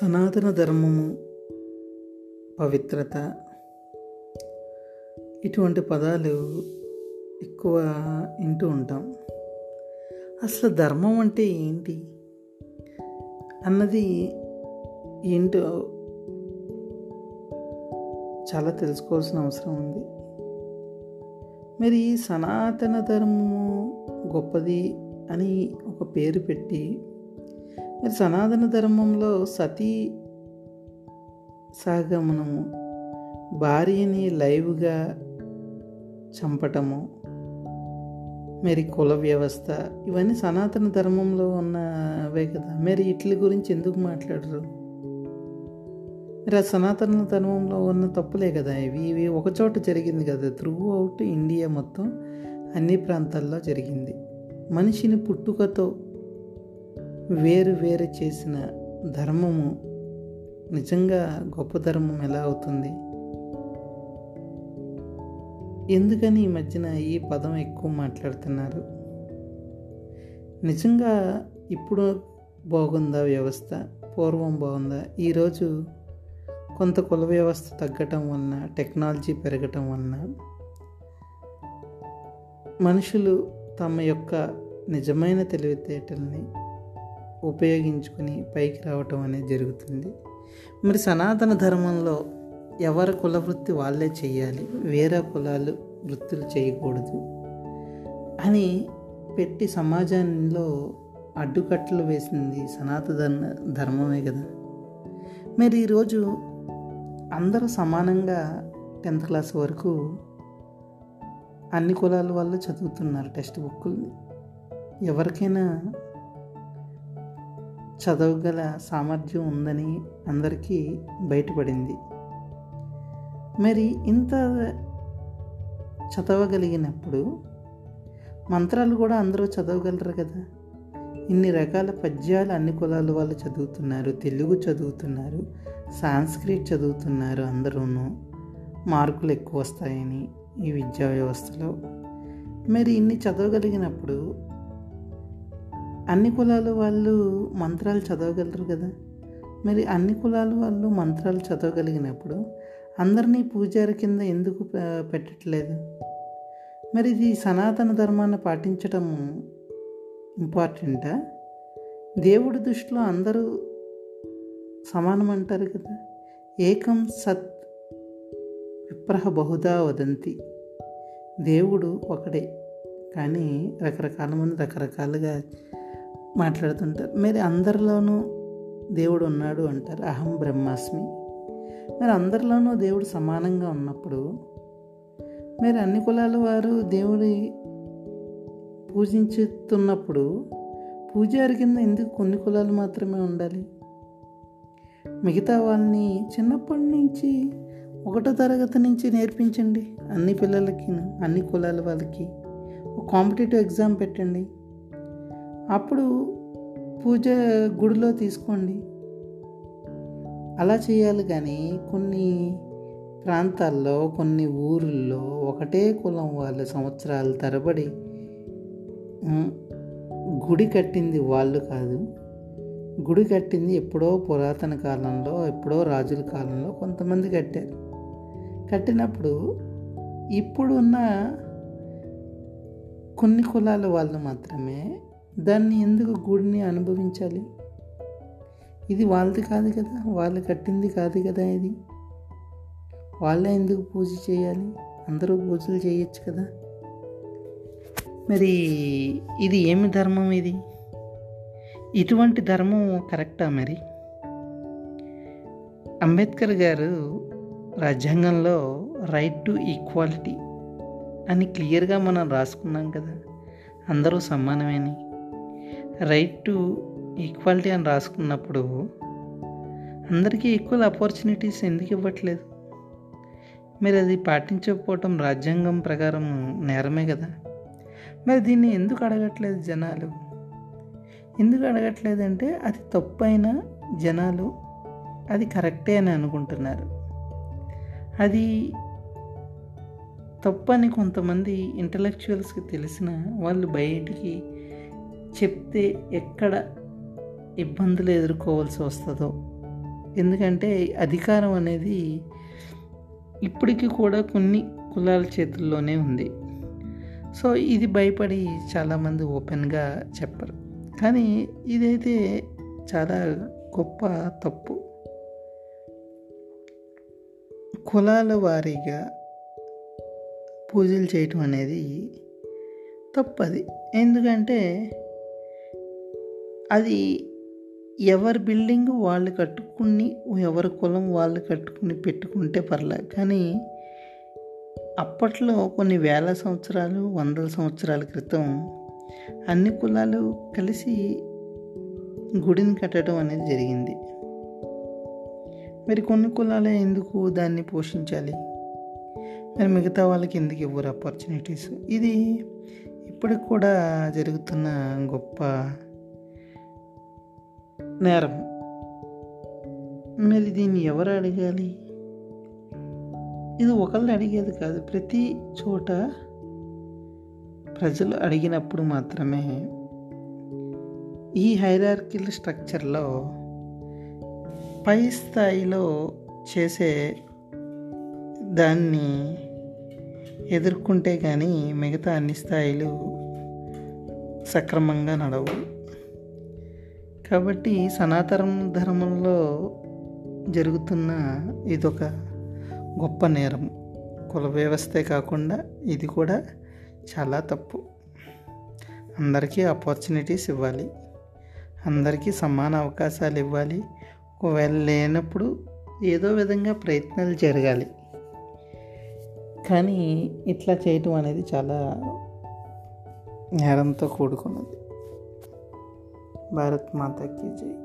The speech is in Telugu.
సనాతన ధర్మము పవిత్రత. ఇటువంటి పదాలు ఎక్కువ వింటూ ఉంటాం. అసలు ధర్మం అంటే ఏంటి? అన్నది ఏంటో చాలా తెలుసుకోవాల్సిన అవసరం ఉంది. మరి సనాతన ధర్మము గొప్పది అని ఒక పేరు పెట్టి మరి సనాతన ధర్మంలో సతీ సహగమనము భార్యని లైవ్గా చంపటము మరి కుల వ్యవస్థ ఇవన్నీ సనాతన ధర్మంలో ఉన్నవే కదా. మరి ఇట్ల గురించి ఎందుకు మాట్లాడరు? మరి ఆ సనాతన ధర్మంలో ఉన్న తప్పులే కదా ఇవి. ఇవి ఒకచోట జరిగింది కదా. త్రూ అవుట్ ఇండియా మొత్తం అన్ని ప్రాంతాల్లో జరిగింది. మనిషిని పుట్టుకతో వేరు వేరు చేసిన ధర్మము నిజంగా గొప్ప ధర్మం ఎలా అవుతుంది? ఎందుకని ఈ మధ్యన ఈ పదం ఎక్కువ మాట్లాడుతున్నారు? నిజంగా ఇప్పుడు బాగుందా వ్యవస్థ? పూర్వం బాగుందా? ఈరోజు కొంత కుల వ్యవస్థ తగ్గటం వలన టెక్నాలజీ పెరగటం వలన మనుషులు తమ యొక్క నిజమైన తెలివితేటల్ని ఉపయోగించుకుని పైకి రావటం అనేది జరుగుతుంది. మరి సనాతన ధర్మంలో ఎవరి కుల వృత్తి వాళ్ళే చేయాలి వేరే కులాలు వృత్తులు చేయకూడదు అని పెట్టి సమాజంలో అడ్డుకట్టలు వేసింది సనాతన ధర్మమే కదా. మరి ఈరోజు అందరూ సమానంగా టెన్త్ క్లాస్ వరకు అన్ని కులాల వాళ్ళు చదువుతున్నారు టెక్స్ట్ బుక్కుల్ని. ఎవరికైనా చదవగల సామర్థ్యం ఉందని అందరికీ బయటపడింది. మరి ఇంత చదవగలిగినప్పుడు మంత్రాలు కూడా అందరూ చదవగలరు కదా? ఇన్ని రకాల పద్యాలు అన్ని కులాల వాళ్ళు చదువుతున్నారు తెలుగు చదువుతున్నారు సాంస్క్రిట్ చదువుతున్నారు అందరూనూ. మార్కులు ఎక్కువ వస్తాయని ఈ విద్యా వ్యవస్థలో. మరి ఇన్ని చదవగలిగినప్పుడు అన్ని కులాల వాళ్ళు మంత్రాలు చదవగలరు కదా? మరి అన్ని కులాల వాళ్ళు మంత్రాలు చదవగలిగినప్పుడు అందరినీ పూజారి కింద ఎందుకు పెట్టట్లేదు? మరి ఇది సనాతన ధర్మాన్ని పాటించడం ఇంపార్టెంటా? దేవుడి దృష్టిలో అందరూ సమానం అంటారు కదా? ఏకం సత్ విప్రహ బహుదా వదంతి. దేవుడు ఒకడే. కానీ రకరకాల మంది రకరకాలుగా మాట్లాడుతుంటారు. మరి అందరిలోనూ దేవుడు ఉన్నాడు అంటారు అహం బ్రహ్మాస్మి. మరి అందరిలోనూ దేవుడు సమానంగా ఉన్నప్పుడు మరి అన్ని కులాల వారు దేవుడి పూజించుతున్నప్పుడు పూజారి కింద ఎందుకు కొన్ని కులాలు మాత్రమే ఉండాలి? మిగతా వాళ్ళని చిన్నప్పటి నుంచి ఒకటో తరగతి నుంచి నేర్పించండి. అన్ని పిల్లలకి అన్ని కులాల వాళ్ళకి. ఒక కాంపిటేటివ్ ఎగ్జామ్ పెట్టండి. అప్పుడు పూజ గుడిలో తీసుకోండి. అలా చేయాలి కానీ కొన్ని ప్రాంతాల్లో కొన్ని ఊర్లలో ఒకటే కులం వాళ్ళు సంవత్సరాల తరబడి గుడి కట్టింది వాళ్ళు కాదు. గుడి కట్టింది ఎప్పుడో పురాతన కాలంలో ఎప్పుడో రాజుల కాలంలో కొంతమంది కట్టారు. కట్టినప్పుడు ఇప్పుడున్న కొన్ని కులాల వాళ్ళు మాత్రమే దాన్ని ఎందుకు గుడిని అనుభవించాలి? ఇది వాళ్ళది కాదు కదా వాళ్ళు కట్టింది కాదు కదా ఇది? వాళ్ళే ఎందుకు పూజ చేయాలి? అందరూ పూజలు చేయొచ్చు కదా? మరి ఇది ఏమి ధర్మం ఇది? ఇటువంటి ధర్మం కరెక్టా మరి? అంబేద్కర్ గారు రాజ్యాంగంలో రైట్ టు ఈక్వాలిటీ అని క్లియర్గా మనం రాసుకున్నాం కదా అందరూ సమానమేని. రైట్ టు ఈక్వాలిటీ అని రాసుకున్నప్పుడు అందరికీ ఈక్వల్ ఆపర్చునిటీస్ ఎందుకు ఇవ్వట్లేదు? మరి అది పాటించకపోవటం రాజ్యాంగం ప్రకారం నేరమే కదా. మరి దీన్ని ఎందుకు అడగట్లేదు జనాలు? ఎందుకు అడగట్లేదంటే అది తప్పైన జనాలు అది కరెక్టే అని అనుకుంటున్నారు. అది తప్పని కొంతమంది ఇంటలెక్చువల్స్కి తెలిసిన వాళ్ళు బయటికి చెప్తే ఎక్కడ ఇబ్బందులు ఎదుర్కోవాల్సి వస్తుందో. ఎందుకంటే అధికారం అనేది ఇప్పటికీ కూడా కొన్ని కులాల చేతుల్లోనే ఉంది. సో ఇది భయపడి చాలామంది ఓపెన్గా చెప్పరు. కానీ ఇదైతే చాలా గొప్ప తప్పు. కులాల వారీగా పూజలు చేయటం అనేది తప్పది. ఎందుకంటే అది ఎవరి బిల్డింగ్ వాళ్ళు కట్టుకుని ఎవరి కులం వాళ్ళు కట్టుకుని పెట్టుకుంటే పర్లే కానీ అప్పట్లో కొన్ని వేల సంవత్సరాలు వందల సంవత్సరాల క్రితం అన్ని కులాలు కలిసి గుడిని కట్టడం అనేది జరిగింది. మరి కొన్ని కులాలే ఎందుకు దాన్ని పోషించాలి? మరి మిగతా వాళ్ళకి ఎందుకు ఇవ్వరు ఆపర్చునిటీస్ ఇది ఇప్పటికి కూడా జరుగుతున్న గొప్ప నేరం మరి దీన్ని ఎవరు అడగాలి ఇది ఒకళ్ళు అడిగేది కాదు ప్రతి చోట ప్రజలు అడిగినప్పుడు మాత్రమే ఈ హైరార్కిల్ స్ట్రక్చర్లో పై స్థాయిలో చేసే దాన్ని ఎదుర్కొంటే కానీ మిగతా అన్ని స్థాయిలు సక్రమంగా నడవు కాబట్టి సనాతన ధర్మంలో జరుగుతున్న ఇదొక గొప్ప నేరం. కుల వ్యవస్థే కాకుండా ఇది కూడా చాలా తప్పు. అందరికీ ఆపర్చునిటీస్ ఇవ్వాలి. అందరికీ సమాన అవకాశాలు ఇవ్వాలి. ఒకవేళ లేనప్పుడు ఏదో విధంగా ప్రయత్నాలు జరగాలి. కానీ ఇట్లా చేయటం అనేది చాలా నేరంతో కూడుకున్నది. भारत माता की जय।